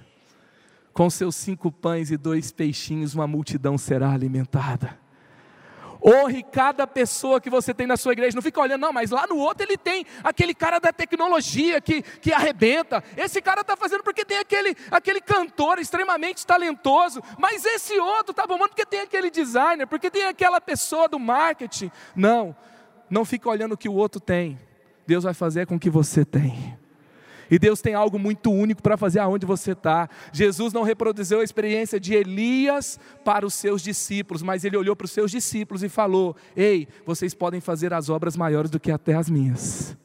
Com seus cinco pães e dois peixinhos, uma multidão será alimentada. Honre cada pessoa que você tem na sua igreja. Não fica olhando, não, mas lá no outro ele tem aquele cara da tecnologia que, que arrebenta. Esse cara está fazendo porque tem aquele, aquele cantor extremamente talentoso. Mas esse outro está bombando porque tem aquele designer, porque tem aquela pessoa do marketing. Não, não fica olhando o que o outro tem. Deus vai fazer com o que você tem. E Deus tem algo muito único para fazer aonde você está. Jesus não reproduziu a experiência de Elias para os seus discípulos, mas ele olhou para os seus discípulos e falou: Ei, vocês podem fazer as obras maiores do que até as minhas.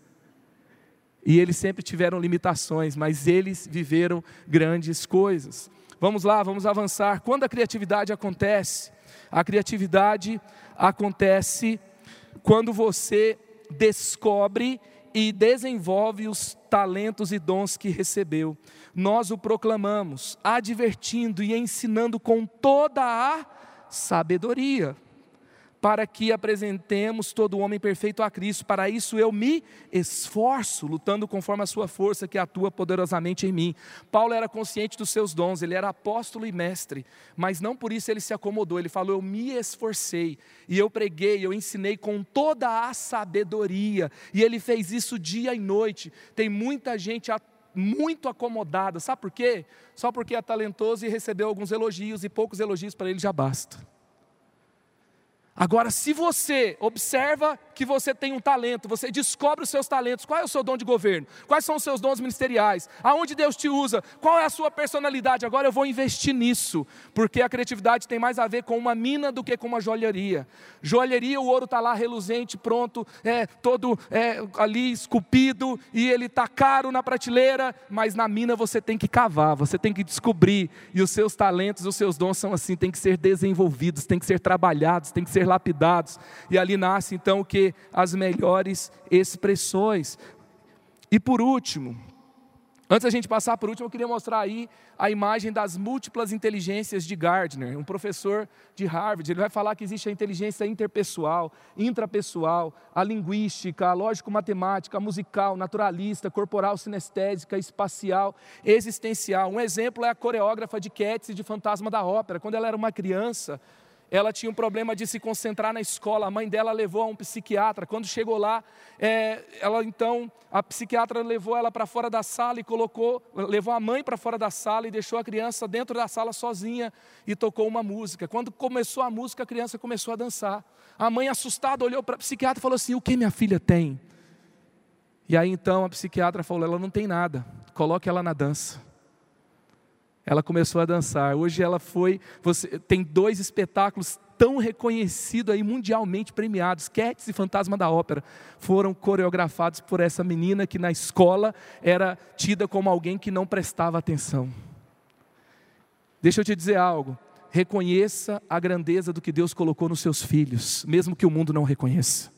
E eles sempre tiveram limitações, mas eles viveram grandes coisas. Vamos lá, vamos avançar. Quando a criatividade acontece? A criatividade acontece quando você descobre e desenvolve os talentos e dons que recebeu. Nós o proclamamos, advertindo e ensinando com toda a sabedoria para que apresentemos todo homem perfeito a Cristo. Para isso eu me esforço, lutando conforme a sua força que atua poderosamente em mim. Paulo era consciente dos seus dons, ele era apóstolo e mestre, mas não por isso ele se acomodou. Ele falou: Eu me esforcei e eu preguei, eu ensinei com toda a sabedoria, e ele fez isso dia e noite. Tem muita gente muito acomodada, sabe por quê? Só porque é talentoso e recebeu alguns elogios e poucos elogios para ele já basta. Agora, se você observa que você tem um talento, você descobre os seus talentos, qual é o seu dom de governo, quais são os seus dons ministeriais, aonde Deus te usa, qual é a sua personalidade, agora eu vou investir nisso, porque a criatividade tem mais a ver com uma mina do que com uma joalheria. Joalheria, o ouro está lá reluzente, pronto, é, todo é, ali esculpido, e ele está caro na prateleira, mas na mina você tem que cavar, você tem que descobrir, e os seus talentos, os seus dons são assim, tem que ser desenvolvidos, tem que ser trabalhados, tem que ser lapidados. E ali nasce então o que? As melhores expressões. E por último, Antes da gente passar por último, eu queria mostrar aí a imagem das múltiplas inteligências de Gardner, um professor de Harvard. Ele vai falar que existe a inteligência interpessoal, intrapessoal, a linguística, a lógico-matemática, a musical, naturalista, corporal, sinestésica, espacial, existencial. Um exemplo é a coreógrafa de Cats de Fantasma da Ópera. Quando ela era uma criança, ela tinha um problema de se concentrar na escola. A mãe dela levou a um psiquiatra. Quando chegou lá, é, ela então, a psiquiatra levou ela para fora da sala e colocou, levou a mãe para fora da sala e deixou a criança dentro da sala sozinha e tocou uma música. Quando começou a música, a criança começou a dançar. A mãe, assustada, olhou para a psiquiatra e falou assim: O que minha filha tem? E aí então a psiquiatra falou: Ela não tem nada, coloque ela na dança. Ela começou a dançar. Hoje ela foi, você tem dois espetáculos tão reconhecidos aí mundialmente premiados, Cats e Fantasma da Ópera, foram coreografados por essa menina que na escola era tida como alguém que não prestava atenção. Deixa eu te dizer algo. Reconheça a grandeza do que Deus colocou nos seus filhos, mesmo que o mundo não reconheça.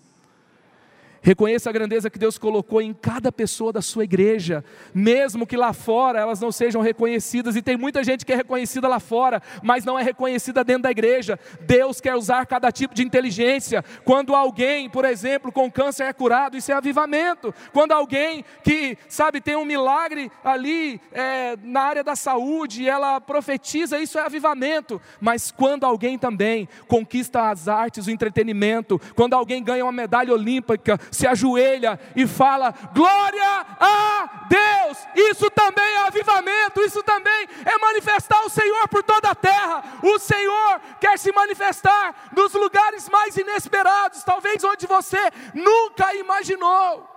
Reconheça a grandeza que Deus colocou em cada pessoa da sua igreja, mesmo que lá fora elas não sejam reconhecidas, e tem muita gente que é reconhecida lá fora, mas não é reconhecida dentro da igreja. Deus quer usar cada tipo de inteligência. Quando alguém, por exemplo, com câncer é curado, isso é avivamento. Quando alguém que, sabe, tem um milagre ali é, na área da saúde, ela profetiza, isso é avivamento. Mas quando alguém também conquista as artes, o entretenimento, quando alguém ganha uma medalha olímpica, se ajoelha e fala: Glória a Deus! Isso também é avivamento, isso também é manifestar o Senhor por toda a terra. O Senhor quer se manifestar nos lugares mais inesperados, talvez onde você nunca imaginou.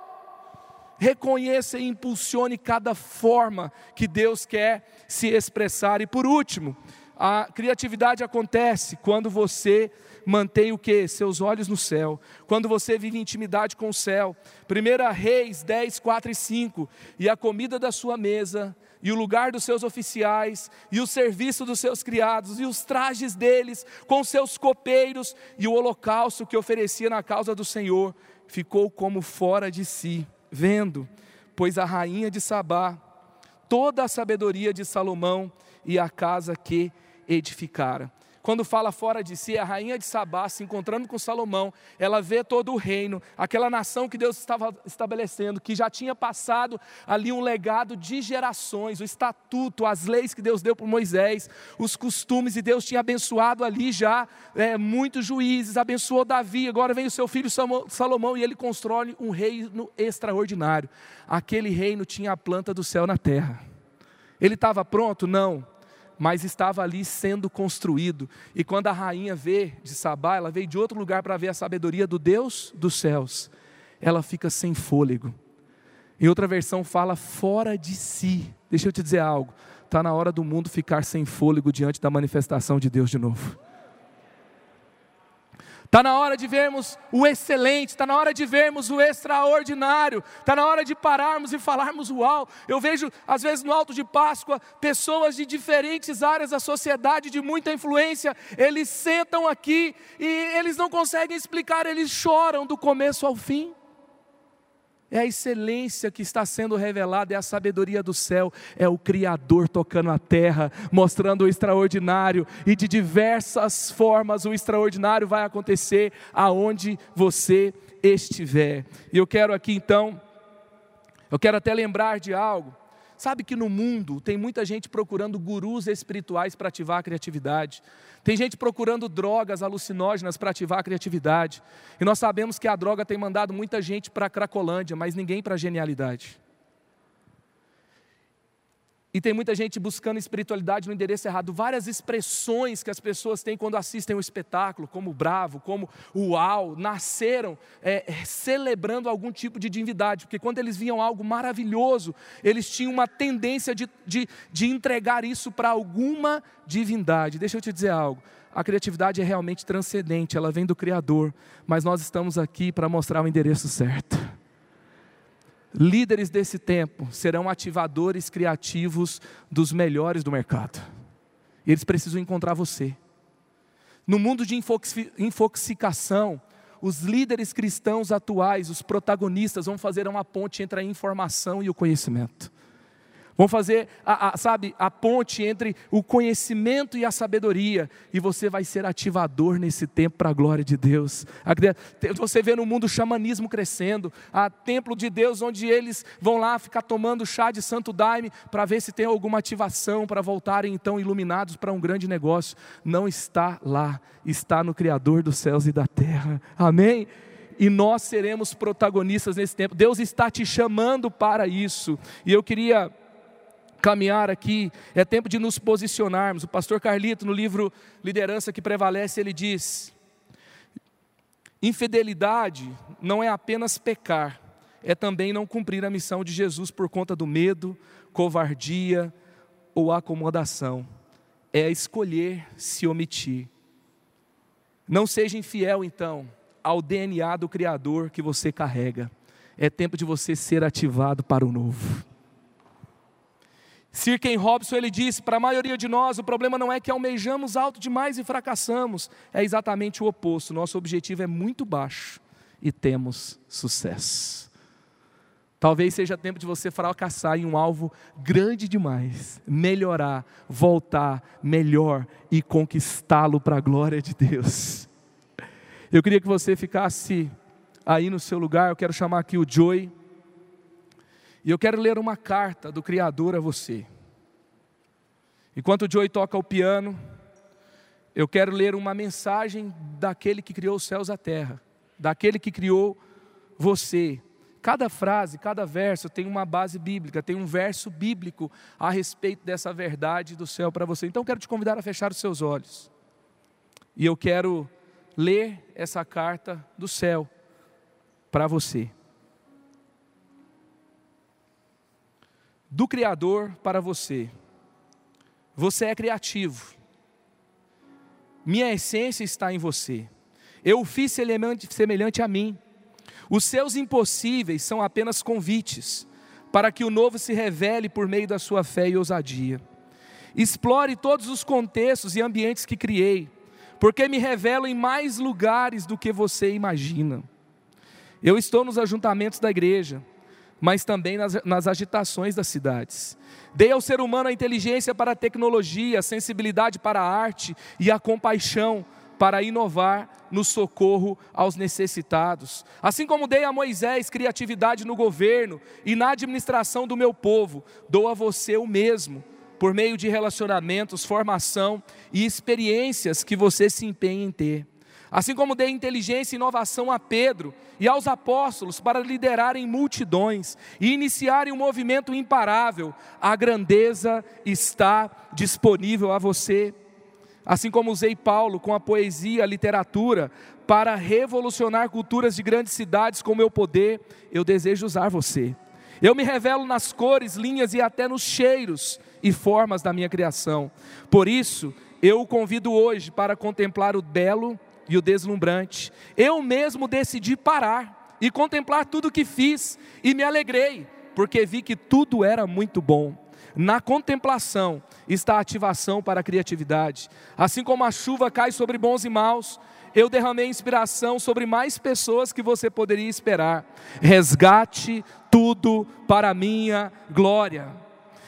Reconheça e impulsione cada forma que Deus quer se expressar. E por último, a criatividade acontece quando você mantém o que? Seus olhos no céu. Quando você vive intimidade com o céu. 1 Reis 10, 4 e 5. E a comida da sua mesa, e o lugar dos seus oficiais, e o serviço dos seus criados, e os trajes deles, com seus copeiros, e o holocausto que oferecia na causa do Senhor, ficou como fora de si, vendo, pois a rainha de Sabá, toda a sabedoria de Salomão e a casa que edificara. Quando fala fora de si, a rainha de Sabá se encontrando com Salomão, ela vê todo o reino, aquela nação que Deus estava estabelecendo, que já tinha passado ali um legado de gerações, o estatuto, as leis que Deus deu para Moisés, os costumes, e Deus tinha abençoado ali já é, muitos juízes, abençoou Davi, agora vem o seu filho Salomão e ele constrói um reino extraordinário. Aquele reino tinha a planta do céu na terra. Ele estava pronto? Não mas estava ali sendo construído. E quando a rainha vê de Sabá, ela veio de outro lugar para ver a sabedoria do Deus dos céus, ela fica sem fôlego. Em outra versão fala fora de si. Deixa eu te dizer algo. Está na hora do mundo ficar sem fôlego diante da manifestação de Deus de novo. Está na hora de vermos o excelente, está na hora de vermos o extraordinário, está na hora de pararmos e falarmos uau. Eu vejo, às vezes, no Alto de Páscoa, pessoas de diferentes áreas da sociedade, de muita influência, eles sentam aqui e eles não conseguem explicar, eles choram do começo ao fim. É a excelência que está sendo revelada, é a sabedoria do céu, é o Criador tocando a terra, mostrando o extraordinário, e de diversas formas o extraordinário vai acontecer aonde você estiver. E eu quero aqui então, eu quero até lembrar de algo. Sabe que no mundo tem muita gente procurando gurus espirituais para ativar a criatividade. Tem gente procurando drogas alucinógenas para ativar a criatividade. E nós sabemos que a droga tem mandado muita gente para a Cracolândia, mas ninguém para a genialidade. E tem muita gente buscando espiritualidade no endereço errado. Várias expressões que as pessoas têm quando assistem o espetáculo, como bravo, como uau, nasceram é, é, celebrando algum tipo de divindade. Porque quando eles viam algo maravilhoso, eles tinham uma tendência de, de, de entregar isso para alguma divindade. Deixa eu te dizer algo. A criatividade é realmente transcendente, ela vem do Criador. Mas nós estamos aqui para mostrar o endereço certo. Líderes desse tempo serão ativadores criativos dos melhores do mercado. Eles precisam encontrar você. No mundo de infoxicação, os líderes cristãos atuais, os protagonistas, vão fazer uma ponte entre a informação e o conhecimento. Vamos fazer, a, a, sabe, a ponte entre o conhecimento e a sabedoria, e você vai ser ativador nesse tempo para a glória de Deus. Você vê no mundo o xamanismo crescendo, a templo de Deus, onde eles vão lá ficar tomando chá de santo daime para ver se tem alguma ativação para voltarem então iluminados para um grande negócio. Não está lá, está no Criador dos céus e da terra. Amém? e nós seremos protagonistas nesse tempo. Deus está te chamando para isso. E eu queria caminhar aqui, é tempo de nos posicionarmos. O pastor Carlito, no livro Liderança que Prevalece, ele diz: infidelidade não é apenas pecar, é também não cumprir a missão de Jesus por conta do medo, covardia ou acomodação. É escolher se omitir. Não seja infiel, então, ao DNA do Criador que você carrega. É tempo de você ser ativado para o novo. Sir Ken Robson ele disse: para a maioria de nós, o problema não é que almejamos alto demais e fracassamos, é exatamente o oposto. Nosso objetivo é muito baixo e temos sucesso. Talvez seja tempo de você fracassar em um alvo grande demais, melhorar, voltar melhor e conquistá-lo para a glória de Deus. Eu queria que você ficasse aí no seu lugar, eu quero chamar aqui o Joey. E eu quero ler uma carta do Criador a você. Enquanto o Joey toca o piano, eu quero ler uma mensagem daquele que criou os céus e a terra, daquele que criou você, Cada frase, cada verso tem uma base bíblica, tem um verso bíblico a respeito dessa verdade do céu para você. Então, quero te convidar a fechar os seus olhos. E eu quero ler essa carta do céu para você. Do Criador para você. Você é criativo. Minha essência está em você. Eu o fiz semelhante, semelhante a mim. Os seus impossíveis são apenas convites para que o novo se revele por meio da sua fé e ousadia. Explore todos os contextos e ambientes que criei, porque me revelo em mais lugares do que você imagina. Eu estou nos ajuntamentos da igreja, mas também nas, nas agitações das cidades. Dei ao ser humano a inteligência para a tecnologia, a sensibilidade para a arte e a compaixão para inovar no socorro aos necessitados. Assim como dei a Moisés criatividade no governo e na administração do meu povo, dou a você o mesmo, por meio de relacionamentos, formação e experiências que você se empenha em ter. Assim como dei inteligência e inovação a Pedro e aos apóstolos para liderarem multidões e iniciarem um movimento imparável, a grandeza está disponível a você. Assim como usei Paulo com a poesia, a literatura, para revolucionar culturas de grandes cidades com meu poder, eu desejo usar você. Eu me revelo nas cores, linhas e até nos cheiros e formas da minha criação. Por isso, eu o convido hoje para contemplar o belo e o deslumbrante. Eu mesmo decidi parar e contemplar tudo o que fiz e me alegrei, porque vi que tudo era muito bom. Na contemplação está a ativação para a criatividade. Assim como a chuva cai sobre bons e maus, eu derramei inspiração sobre mais pessoas que você poderia esperar. Resgate tudo para a minha glória.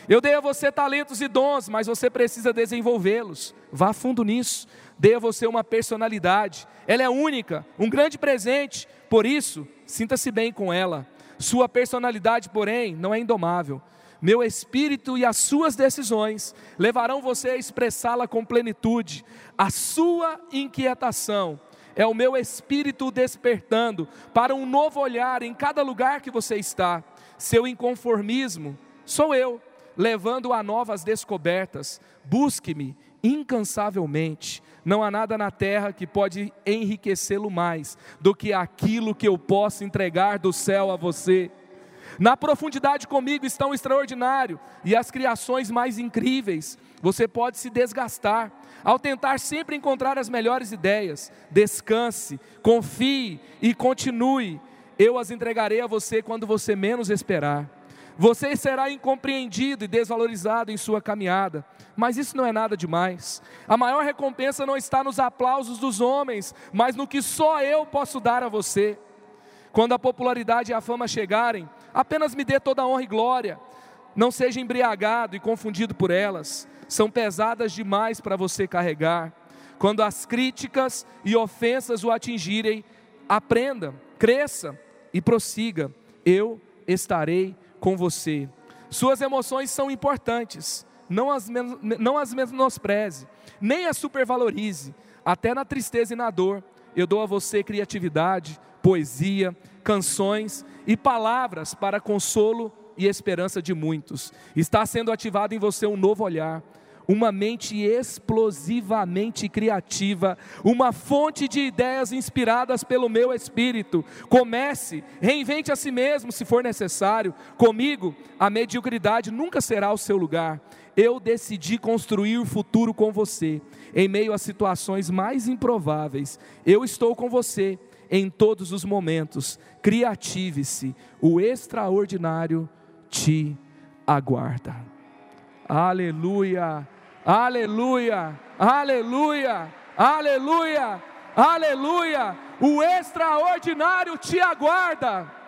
Eu dei a você talentos e dons, mas você precisa desenvolvê-los. Vá fundo nisso. Dei a você uma personalidade. Ela é única, um grande presente. Por isso, sinta-se bem com ela. Sua personalidade, porém, não é indomável meu espírito e as suas decisões levarão você a expressá-la com plenitude. A sua inquietação é o meu espírito despertando para um novo olhar em cada lugar que você está. Seu inconformismo sou eu, levando a novas descobertas. Busque-me incansavelmente. Não há nada na terra que pode enriquecê-lo mais do que aquilo que eu posso entregar do céu a você. Na profundidade comigo está o extraordinário e as criações mais incríveis. Você pode se desgastar ao tentar sempre encontrar as melhores ideias. Descanse, confie e continue. Eu as entregarei a você quando você menos esperar. Você será incompreendido e desvalorizado em sua caminhada, mas isso não é nada demais. A maior recompensa não está nos aplausos dos homens, mas no que só eu posso dar a você. Quando a popularidade e a fama chegarem, apenas me dê toda a honra e glória. Não seja embriagado e confundido por elas, são pesadas demais para você carregar. Quando as críticas e ofensas o atingirem, aprenda, cresça e prossiga. Eu estarei com você. Suas emoções são importantes, não as, não as menospreze, nem as supervalorize. Até na tristeza e na dor, eu dou a você criatividade, poesia, canções e palavras para consolo e esperança de muitos. Está sendo ativado em você um novo olhar, uma mente explosivamente criativa, uma fonte de ideias inspiradas pelo meu espírito. Comece, reinvente a si mesmo se for necessário. Comigo, a mediocridade nunca será o seu lugar. Eu decidi construir o futuro com você, em meio a situações mais improváveis. Eu estou com você em todos os momentos. Criative-se, o extraordinário te aguarda. Aleluia, aleluia, aleluia, aleluia, aleluia. O extraordinário te aguarda.